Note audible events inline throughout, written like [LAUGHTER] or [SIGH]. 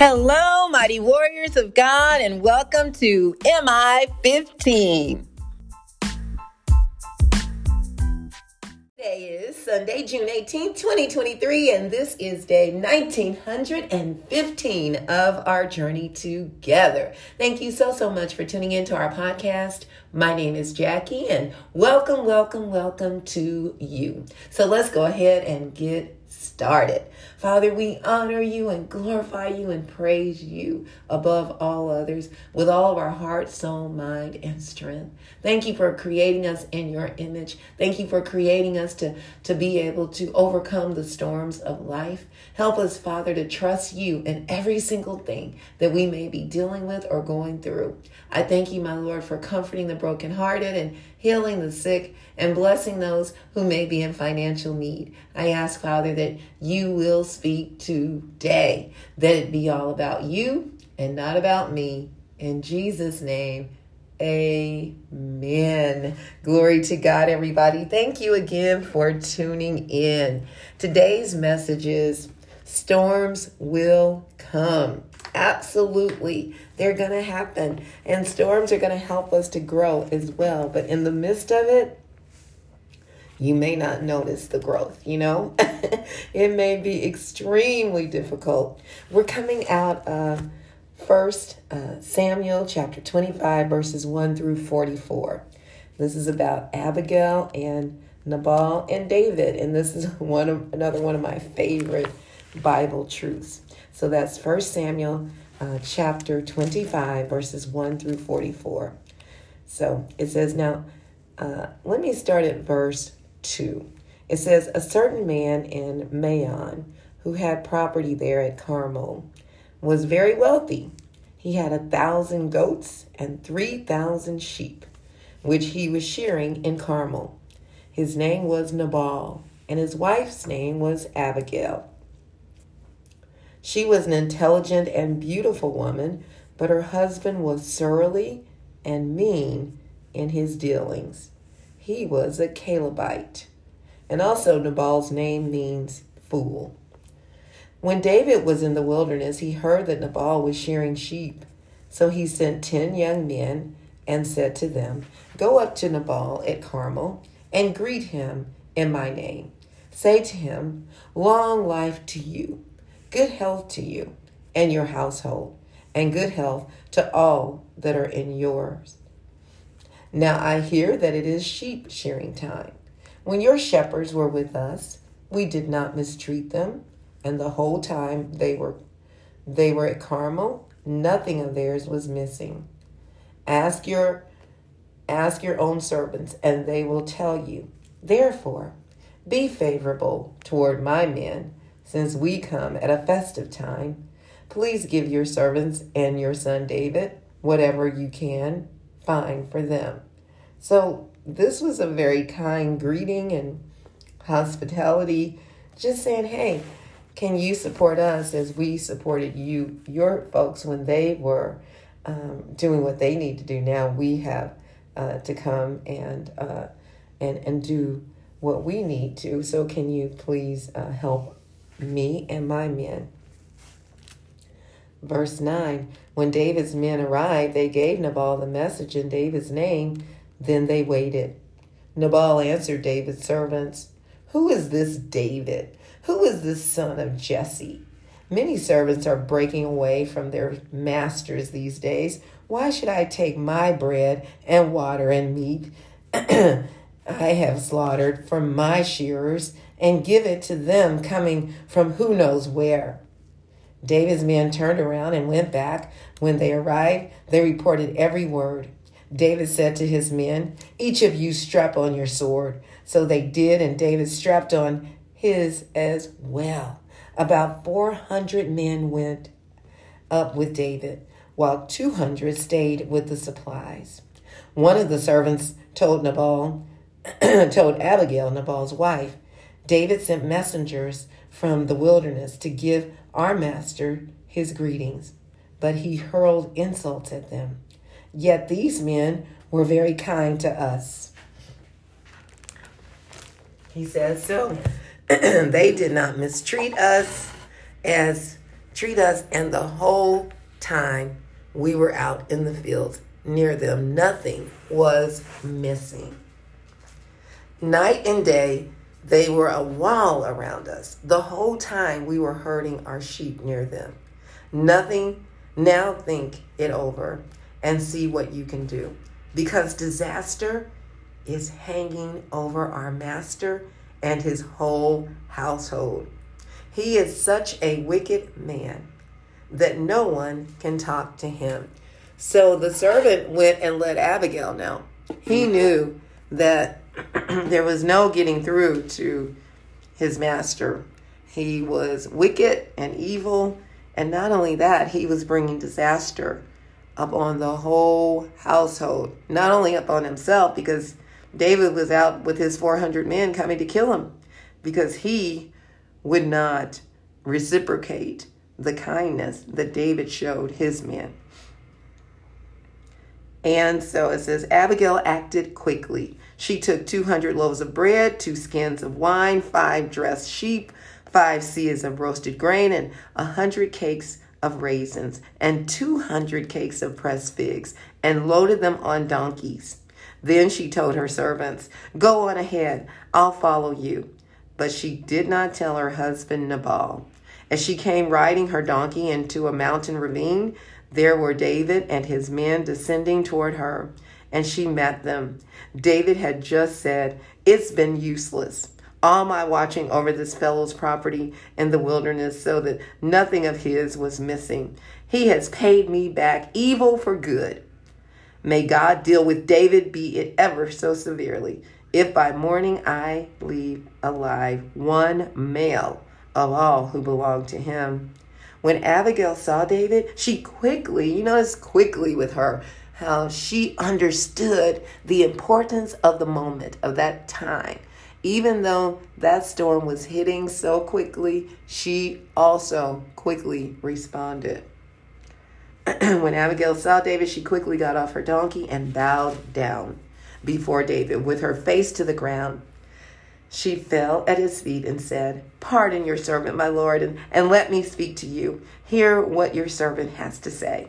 Hello, mighty warriors of God, and welcome to MI 15. Today is Sunday, June 18th, 2023, and this is day 1915 of our journey together. Thank you so, so much for tuning into our podcast. My name is Jackie, and welcome, welcome, welcome to you. So let's go ahead and get started. Father, we honor you and glorify you and praise you above all others with all of our heart, soul, mind, and strength. Thank you for creating us in your image. Thank you for creating us to, to be able to overcome the storms of life. Help us, Father, to trust you in every single thing that we may be dealing with or going through. I thank you, my Lord, for comforting the brokenhearted and healing the sick and blessing those who may be in financial need. I ask, Father, that you will speak today, that it be all about you and not about me. In Jesus' name, amen. Glory to God, everybody. Thank you again for tuning in. Today's message is storms will come. Absolutely. They're going to happen. And storms are going to help us to grow as well. But in the midst of it, you may not notice the growth, you know? [LAUGHS] it may be extremely difficult. We're coming out of First uh, Samuel chapter 25, verses 1 through 44. This is about Abigail and Nabal and David, and this is [LAUGHS] one of another one of my favorite Bible truths. So that's First Samuel uh, chapter 25, verses 1 through 44. So it says, Now, uh, let me start at verse 2. It says, A certain man in Maon who had property there at Carmel was very wealthy. He had a thousand goats and three thousand sheep, which he was shearing in Carmel. His name was Nabal, and his wife's name was Abigail. She was an intelligent and beautiful woman, but her husband was surly and mean in his dealings. He was a Calebite. And also, Nabal's name means fool. When David was in the wilderness, he heard that Nabal was shearing sheep. So he sent ten young men and said to them, Go up to Nabal at Carmel and greet him in my name. Say to him, Long life to you, good health to you and your household, and good health to all that are in yours. Now I hear that it is sheep shearing time. When your shepherds were with us, we did not mistreat them, and the whole time they were they were at Carmel, nothing of theirs was missing. Ask your ask your own servants, and they will tell you. Therefore, be favorable toward my men, since we come at a festive time. Please give your servants and your son David whatever you can find for them. So, this was a very kind greeting and hospitality, just saying, hey, can you support us as we supported you, your folks, when they were um, doing what they need to do? Now we have uh, to come and uh, and and do what we need to. So can you please uh, help me and my men? Verse 9 When David's men arrived, they gave Nabal the message in David's name. Then they waited. Nabal answered David's servants, Who is this David? Who is this son of Jesse? Many servants are breaking away from their masters these days. Why should I take my bread and water and meat [CLEARS THROAT] I have slaughtered from my shearers and give it to them coming from who knows where? David's men turned around and went back. When they arrived, they reported every word. David said to his men, Each of you strap on your sword. So they did, and David strapped on his as well. About 400 men went up with David, while 200 stayed with the supplies. One of the servants told Nabal, [CLEARS THROAT] told Abigail, Nabal's wife, David sent messengers from the wilderness to give our master his greetings, but he hurled insults at them. Yet these men were very kind to us. He says, so [CLEARS THROAT] they did not mistreat us as treat us. And the whole time we were out in the fields near them, nothing was missing. Night and day, they were a wall around us. The whole time we were herding our sheep near them. Nothing, now think it over and see what you can do. Because disaster is hanging over our master and his whole household. He is such a wicked man that no one can talk to him. So the servant went and let Abigail know. He knew that [CLEARS THROAT] there was no getting through to his master. He was wicked and evil, and not only that, he was bringing disaster upon the whole household, not only upon himself, because David was out with his 400 men coming to kill him, because he would not reciprocate the kindness that David showed his men. And so it says Abigail acted quickly. She took 200 loaves of bread, two skins of wine, five dressed sheep, five seahs of roasted grain, and a hundred cakes of raisins, and 200 cakes of pressed figs, and loaded them on donkeys. Then she told her servants, Go on ahead, I'll follow you. But she did not tell her husband Nabal. As she came riding her donkey into a mountain ravine, there were David and his men descending toward her, and she met them. David had just said, It's been useless. All my watching over this fellow's property in the wilderness so that nothing of his was missing. He has paid me back evil for good. May God deal with David, be it ever so severely, if by morning I leave alive one male of all who belong to him. When Abigail saw David, she quickly, you notice quickly with her, how she understood the importance of the moment, of that time. Even though that storm was hitting so quickly, she also quickly responded. [CLEARS THROAT] when Abigail saw David, she quickly got off her donkey and bowed down before David with her face to the ground. She fell at his feet and said, Pardon your servant, my lord, and, and let me speak to you. Hear what your servant has to say.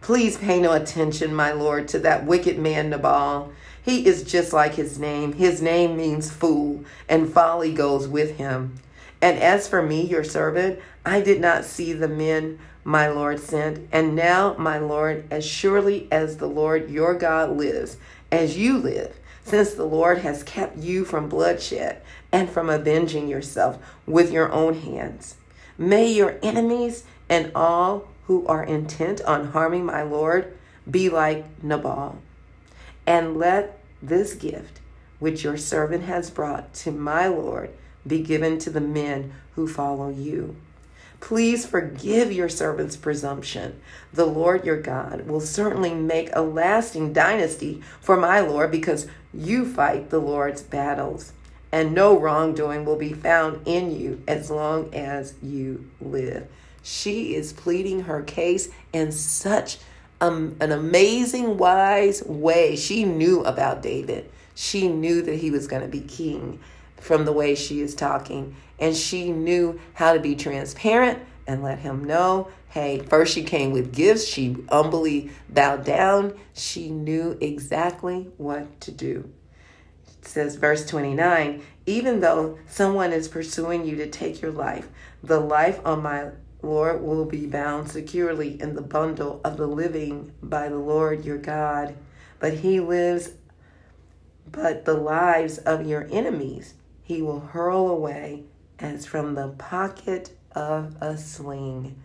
Please pay no attention, my lord, to that wicked man Nabal. He is just like his name. His name means fool, and folly goes with him. And as for me, your servant, I did not see the men my Lord sent. And now, my Lord, as surely as the Lord your God lives, as you live, since the Lord has kept you from bloodshed and from avenging yourself with your own hands. May your enemies and all who are intent on harming my Lord be like Nabal. And let this gift which your servant has brought to my Lord be given to the men who follow you. Please forgive your servant's presumption. The Lord your God will certainly make a lasting dynasty for my Lord because you fight the Lord's battles, and no wrongdoing will be found in you as long as you live. She is pleading her case in such um, an amazing, wise way. She knew about David. She knew that he was going to be king from the way she is talking. And she knew how to be transparent and let him know hey, first she came with gifts. She humbly bowed down. She knew exactly what to do. It says, verse 29 even though someone is pursuing you to take your life, the life of my Lord will be bound securely in the bundle of the living by the Lord your God. But he lives, but the lives of your enemies he will hurl away as from the pocket of a sling.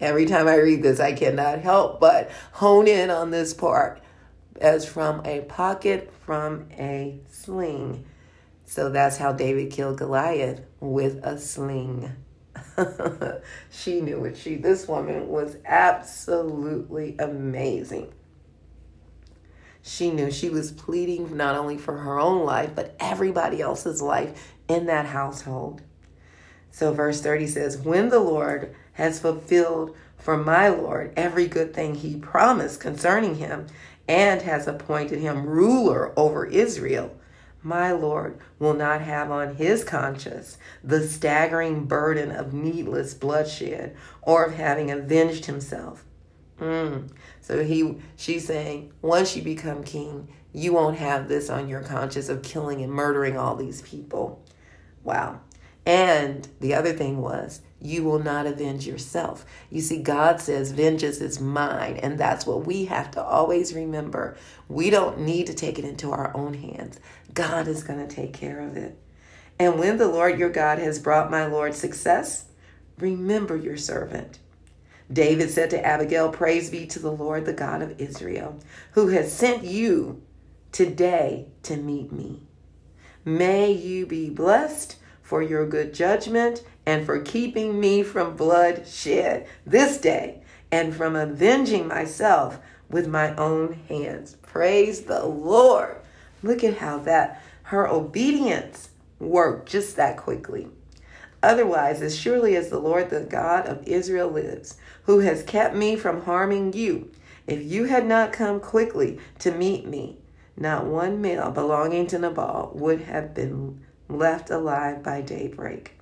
Every time I read this, I cannot help but hone in on this part as from a pocket from a sling. So that's how David killed Goliath with a sling. [LAUGHS] she knew what She this woman was absolutely amazing. She knew she was pleading not only for her own life, but everybody else's life in that household. So, verse 30 says, When the Lord has fulfilled for my Lord every good thing he promised concerning him, and has appointed him ruler over Israel, my Lord will not have on his conscience the staggering burden of needless bloodshed or of having avenged himself. Mm. So he she's saying, once you become king, you won't have this on your conscience of killing and murdering all these people. Wow. And the other thing was, you will not avenge yourself. You see, God says, Vengeance is mine. And that's what we have to always remember. We don't need to take it into our own hands. God is going to take care of it. And when the Lord your God has brought my Lord success, remember your servant. David said to Abigail, Praise be to the Lord, the God of Israel, who has sent you today to meet me. May you be blessed for your good judgment and for keeping me from bloodshed this day and from avenging myself with my own hands. Praise the Lord. Look at how that, her obedience worked just that quickly. Otherwise, as surely as the Lord, the God of Israel, lives, who has kept me from harming you, if you had not come quickly to meet me, not one male belonging to Nabal would have been left alive by daybreak.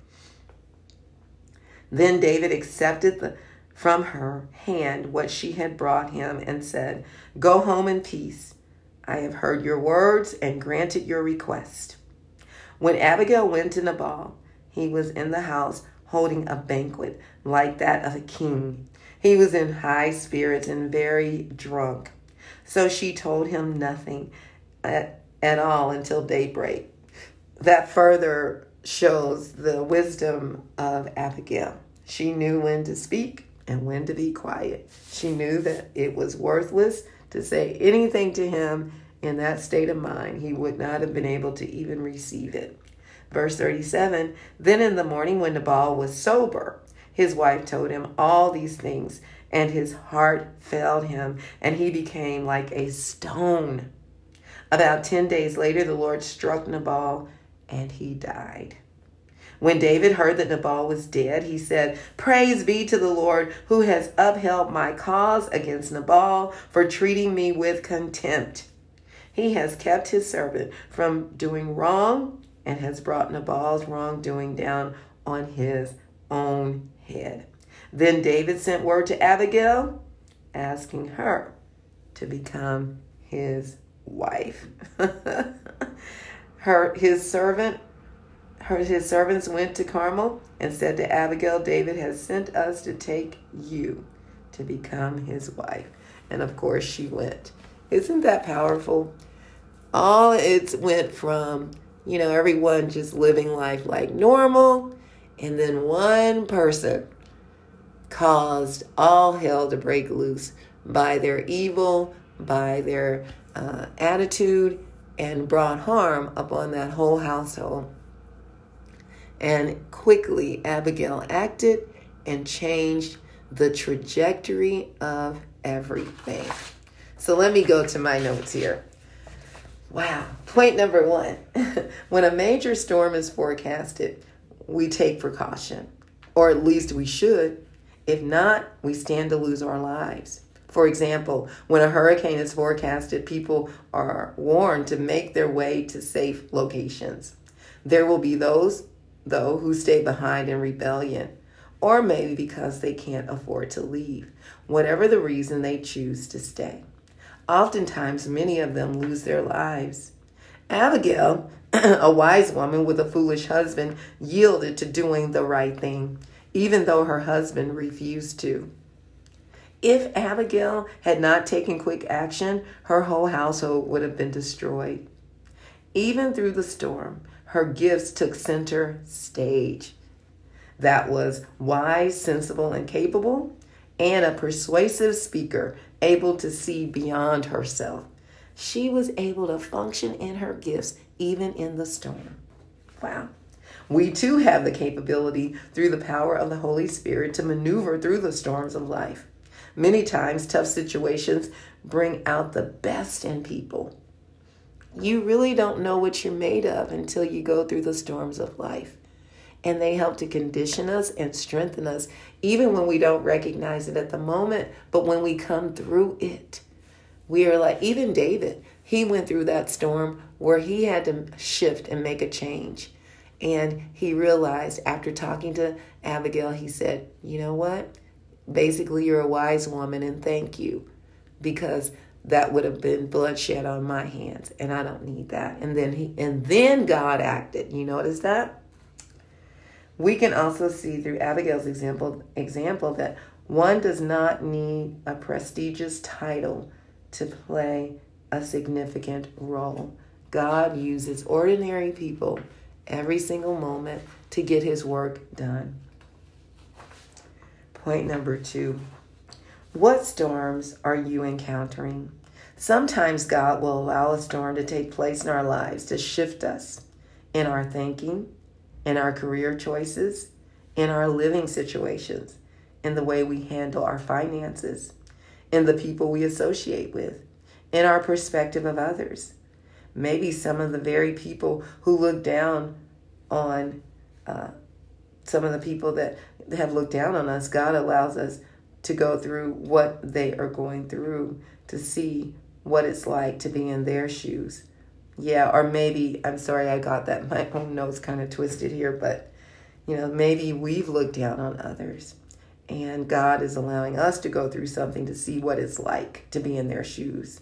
Then David accepted the, from her hand what she had brought him and said, Go home in peace. I have heard your words and granted your request. When Abigail went to Nabal, he was in the house holding a banquet like that of a king. He was in high spirits and very drunk. So she told him nothing at, at all until daybreak that further shows the wisdom of Abigail. She knew when to speak and when to be quiet. She knew that it was worthless to say anything to him in that state of mind. He would not have been able to even receive it. Verse 37 Then in the morning, when Nabal was sober, his wife told him all these things, and his heart failed him, and he became like a stone. About 10 days later, the Lord struck Nabal and he died. When David heard that Nabal was dead, he said, Praise be to the Lord who has upheld my cause against Nabal for treating me with contempt. He has kept his servant from doing wrong and has brought Nabal's wrongdoing down on his own head. Then David sent word to Abigail asking her to become his wife. [LAUGHS] her his servant her his servants went to Carmel and said to Abigail, David has sent us to take you to become his wife. And of course she went. Isn't that powerful? All it went from, you know, everyone just living life like normal, and then one person caused all hell to break loose by their evil, by their uh, attitude, and brought harm upon that whole household. And quickly, Abigail acted and changed the trajectory of everything. So let me go to my notes here. Wow. Point number one [LAUGHS] when a major storm is forecasted, we take precaution, or at least we should. If not, we stand to lose our lives. For example, when a hurricane is forecasted, people are warned to make their way to safe locations. There will be those, though, who stay behind in rebellion, or maybe because they can't afford to leave, whatever the reason they choose to stay. Oftentimes, many of them lose their lives. Abigail, [CLEARS THROAT] a wise woman with a foolish husband, yielded to doing the right thing, even though her husband refused to. If Abigail had not taken quick action, her whole household would have been destroyed. Even through the storm, her gifts took center stage. That was wise, sensible, and capable, and a persuasive speaker able to see beyond herself. She was able to function in her gifts even in the storm. Wow. We too have the capability through the power of the Holy Spirit to maneuver through the storms of life. Many times, tough situations bring out the best in people. You really don't know what you're made of until you go through the storms of life. And they help to condition us and strengthen us, even when we don't recognize it at the moment. But when we come through it, we are like, even David, he went through that storm where he had to shift and make a change. And he realized after talking to Abigail, he said, You know what? Basically, you're a wise woman, and thank you because that would have been bloodshed on my hands and I don't need that. And then he and then God acted. You notice that? We can also see through Abigail's example example that one does not need a prestigious title to play a significant role. God uses ordinary people every single moment to get his work done. Point number two what storms are you encountering? Sometimes God will allow a storm to take place in our lives to shift us in our thinking, in our career choices, in our living situations, in the way we handle our finances, in the people we associate with, in our perspective of others. Maybe some of the very people who look down on uh, some of the people that have looked down on us, God allows us to go through what they are going through to see what it's like to be in their shoes. Yeah, or maybe, I'm sorry I got that, [LAUGHS] my own nose kind of twisted here, but you know, maybe we've looked down on others and God is allowing us to go through something to see what it's like to be in their shoes.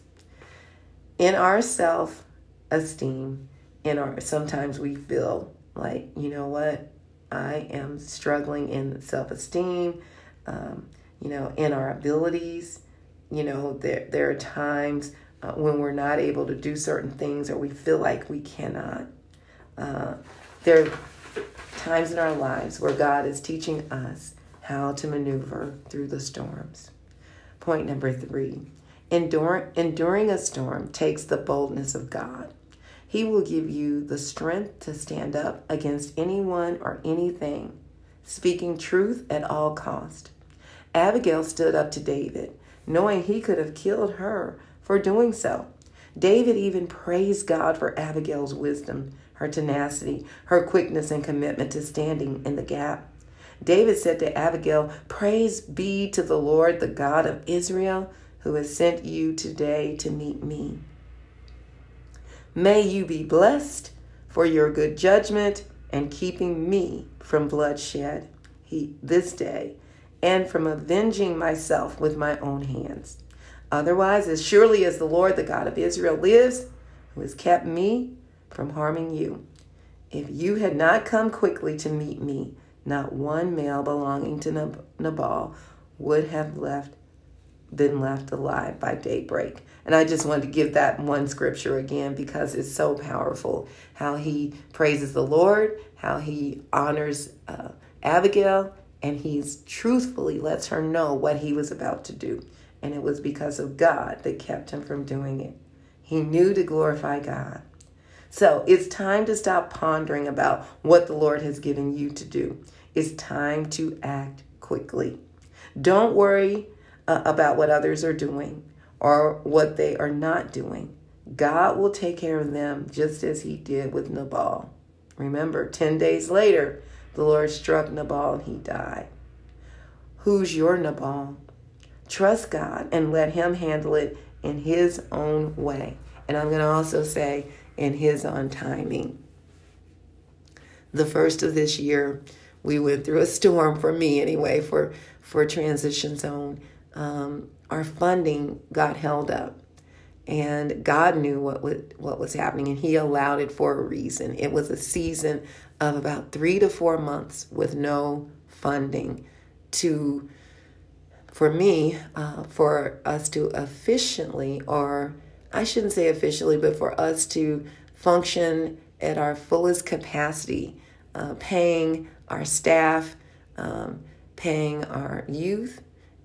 In our self esteem, in our sometimes we feel like, you know what, I am struggling in self esteem. Um, you know, in our abilities. You know, there, there are times uh, when we're not able to do certain things or we feel like we cannot. Uh, there are times in our lives where God is teaching us how to maneuver through the storms. Point number three endure, enduring a storm takes the boldness of God. He will give you the strength to stand up against anyone or anything, speaking truth at all cost. Abigail stood up to David, knowing he could have killed her for doing so. David even praised God for Abigail's wisdom, her tenacity, her quickness, and commitment to standing in the gap. David said to Abigail, Praise be to the Lord, the God of Israel, who has sent you today to meet me. May you be blessed for your good judgment and keeping me from bloodshed he, this day and from avenging myself with my own hands. Otherwise, as surely as the Lord, the God of Israel, lives, who has kept me from harming you, if you had not come quickly to meet me, not one male belonging to Nabal would have left been left alive by daybreak. And I just wanted to give that one scripture again because it's so powerful. How he praises the Lord, how he honors uh, Abigail, and he's truthfully lets her know what he was about to do. And it was because of God that kept him from doing it. He knew to glorify God. So it's time to stop pondering about what the Lord has given you to do. It's time to act quickly. Don't worry uh, about what others are doing or what they are not doing. God will take care of them just as he did with Nabal. Remember, 10 days later, the Lord struck Nabal and he died. Who's your Nabal? Trust God and let him handle it in his own way. And I'm going to also say in his own timing. The first of this year, we went through a storm for me anyway for for transition zone. Um, our funding got held up, and God knew what would, what was happening, and He allowed it for a reason. It was a season of about three to four months with no funding to, for me, uh, for us to efficiently, or I shouldn't say officially, but for us to function at our fullest capacity, uh, paying our staff, um, paying our youth,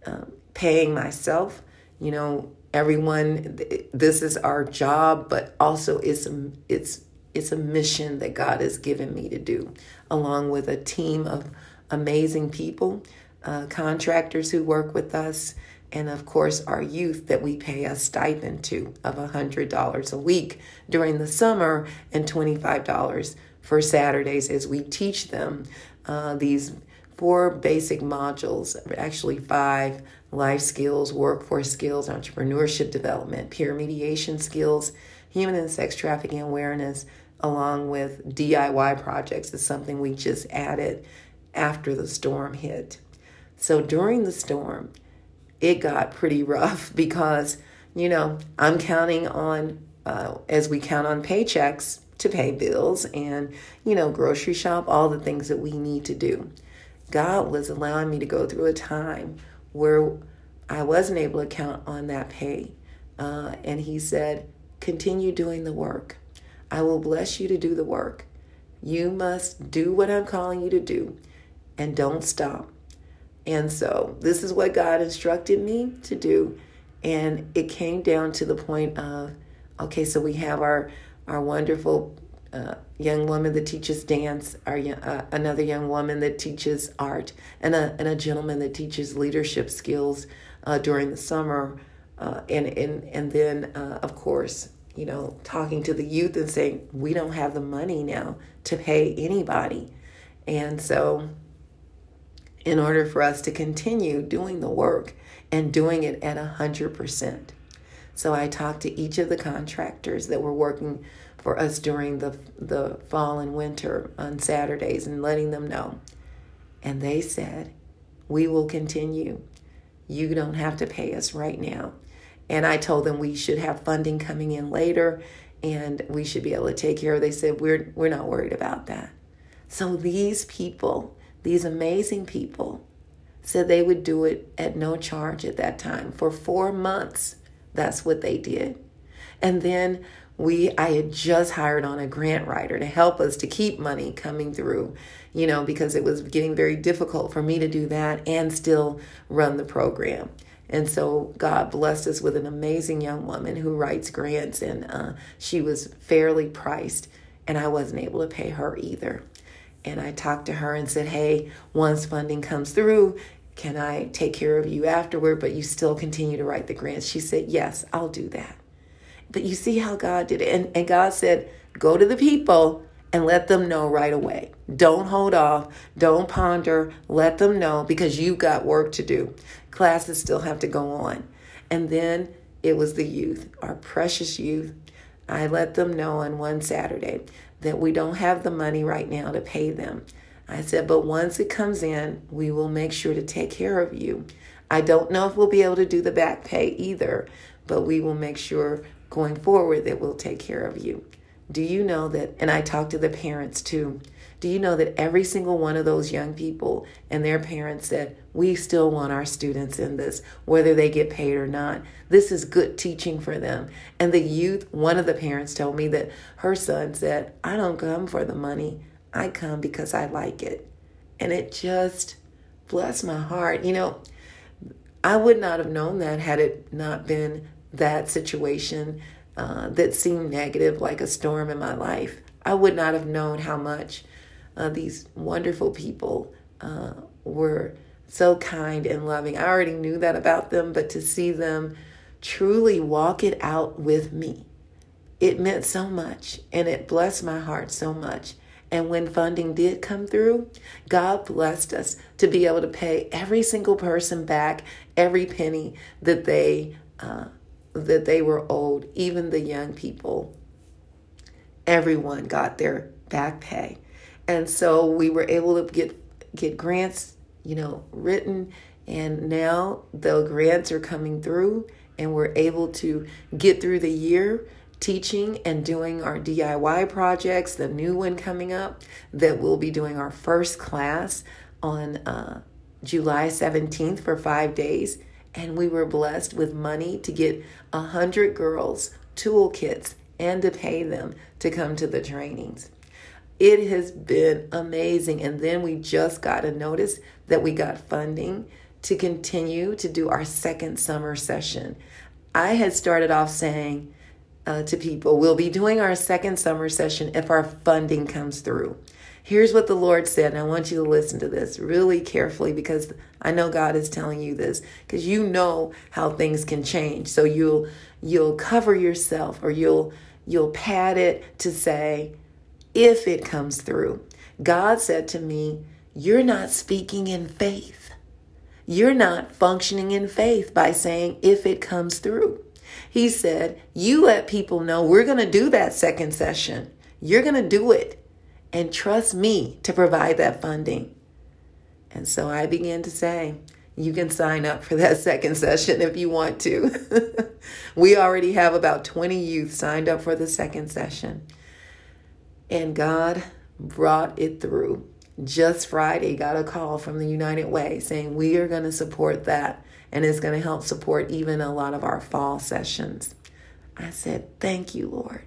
um, paying myself. You know, everyone. This is our job, but also it's it's it's a mission that God has given me to do, along with a team of amazing people, uh, contractors who work with us, and of course, our youth that we pay a stipend to of $100 a week during the summer and $25 for Saturdays as we teach them uh, these four basic modules, actually five life skills, workforce skills, entrepreneurship development, peer mediation skills, human and sex trafficking awareness along with DIY projects is something we just added after the storm hit. So during the storm, it got pretty rough [LAUGHS] because, you know, I'm counting on, uh, as we count on paychecks to pay bills and, you know, grocery shop, all the things that we need to do. God was allowing me to go through a time where I wasn't able to count on that pay. Uh, and He said, continue doing the work. I will bless you to do the work. You must do what I'm calling you to do and don't stop. And so this is what God instructed me to do. And it came down to the point of okay, so we have our, our wonderful young woman that teaches dance, our uh, another young woman that teaches art, and a, and a gentleman that teaches leadership skills uh, during the summer. Uh, and, and, and then, uh, of course, you know, talking to the youth and saying, we don't have the money now to pay anybody. And so in order for us to continue doing the work and doing it at 100%. So I talked to each of the contractors that were working for us during the, the fall and winter on Saturdays and letting them know. And they said, We will continue. You don't have to pay us right now. And I told them we should have funding coming in later and we should be able to take care of. They said we're we're not worried about that. So these people these amazing people said they would do it at no charge at that time for four months. That's what they did. And then we I had just hired on a grant writer to help us to keep money coming through, you know, because it was getting very difficult for me to do that and still run the program. And so God blessed us with an amazing young woman who writes grants, and uh, she was fairly priced, and I wasn't able to pay her either and I talked to her and said, Hey, once funding comes through, can I take care of you afterward? But you still continue to write the grants. She said, Yes, I'll do that. But you see how God did it. And, and God said, Go to the people and let them know right away. Don't hold off. Don't ponder. Let them know because you've got work to do. Classes still have to go on. And then it was the youth, our precious youth. I let them know on one Saturday that we don't have the money right now to pay them. I said, but once it comes in, we will make sure to take care of you. I don't know if we'll be able to do the back pay either, but we will make sure going forward that we'll take care of you. Do you know that? And I talked to the parents too. Do you know that every single one of those young people and their parents said, We still want our students in this, whether they get paid or not. This is good teaching for them. And the youth, one of the parents told me that her son said, I don't come for the money, I come because I like it. And it just blessed my heart. You know, I would not have known that had it not been that situation uh, that seemed negative, like a storm in my life. I would not have known how much uh, these wonderful people uh, were so kind and loving. I already knew that about them, but to see them truly walk it out with me, it meant so much and it blessed my heart so much. And when funding did come through, God blessed us to be able to pay every single person back every penny that they uh, that they were old, even the young people. Everyone got their back pay. And so we were able to get get grants, you know, written and now the grants are coming through and we're able to get through the year teaching and doing our DIY projects, the new one coming up that we'll be doing our first class on uh, July 17th for five days. And we were blessed with money to get a hundred girls toolkits and to pay them to come to the trainings. It has been amazing. And then we just got a notice that we got funding to continue to do our second summer session. I had started off saying uh, to people, we'll be doing our second summer session if our funding comes through. Here's what the Lord said, and I want you to listen to this really carefully because I know God is telling you this because you know how things can change. So you'll you'll cover yourself or you'll you'll pad it to say if it comes through. God said to me, You're not speaking in faith. You're not functioning in faith by saying, If it comes through. He said, You let people know we're going to do that second session. You're going to do it. And trust me to provide that funding. And so I began to say, you can sign up for that [LAUGHS] second session if you want to. [LAUGHS] we already have about 20 youth signed up for the second session. And God brought it through. Just Friday, got a call from the United Way saying we are going to support that and it's going to help support even a lot of our fall sessions. I said, Thank you, Lord.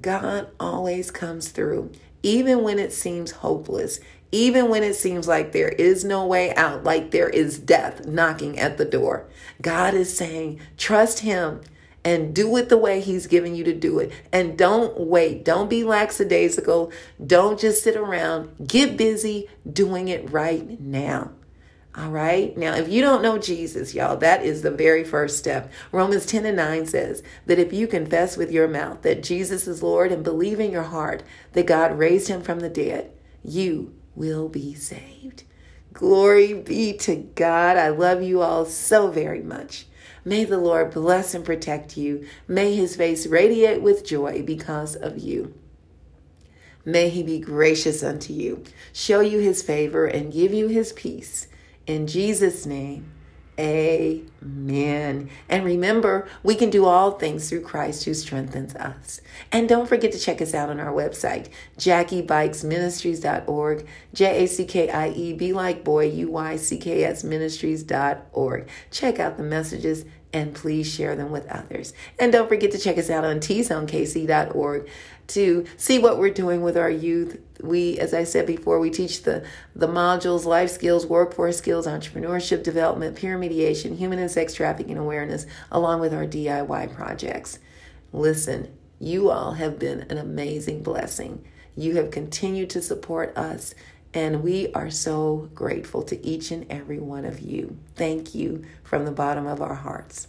God always comes through, even when it seems hopeless, even when it seems like there is no way out, like there is death knocking at the door. God is saying, trust Him and do it the way He's giving you to do it. And don't wait. Don't be lackadaisical. Don't just sit around. Get busy doing it right now. All right. Now, if you don't know Jesus, y'all, that is the very first step. Romans 10 and 9 says that if you confess with your mouth that Jesus is Lord and believe in your heart that God raised him from the dead, you will be saved. Glory be to God. I love you all so very much. May the Lord bless and protect you. May his face radiate with joy because of you. May he be gracious unto you, show you his favor, and give you his peace. In Jesus' name, Amen. And remember, we can do all things through Christ who strengthens us. And don't forget to check us out on our website, JackieBuycksMinistries.org, J A C K I E, be like boy, U Y C K S Ministries.org. Check out the messages and please share them with others. And don't forget to check us out on tzonekc.org to see what we're doing with our youth. We, as I said before, we teach the, the modules, life skills, workforce skills, entrepreneurship development, peer mediation, human and sex trafficking awareness, along with our DIY projects. Listen, you all have been an amazing blessing. You have continued to support us, and we are so grateful to each and every one of you. Thank you from the bottom of our hearts.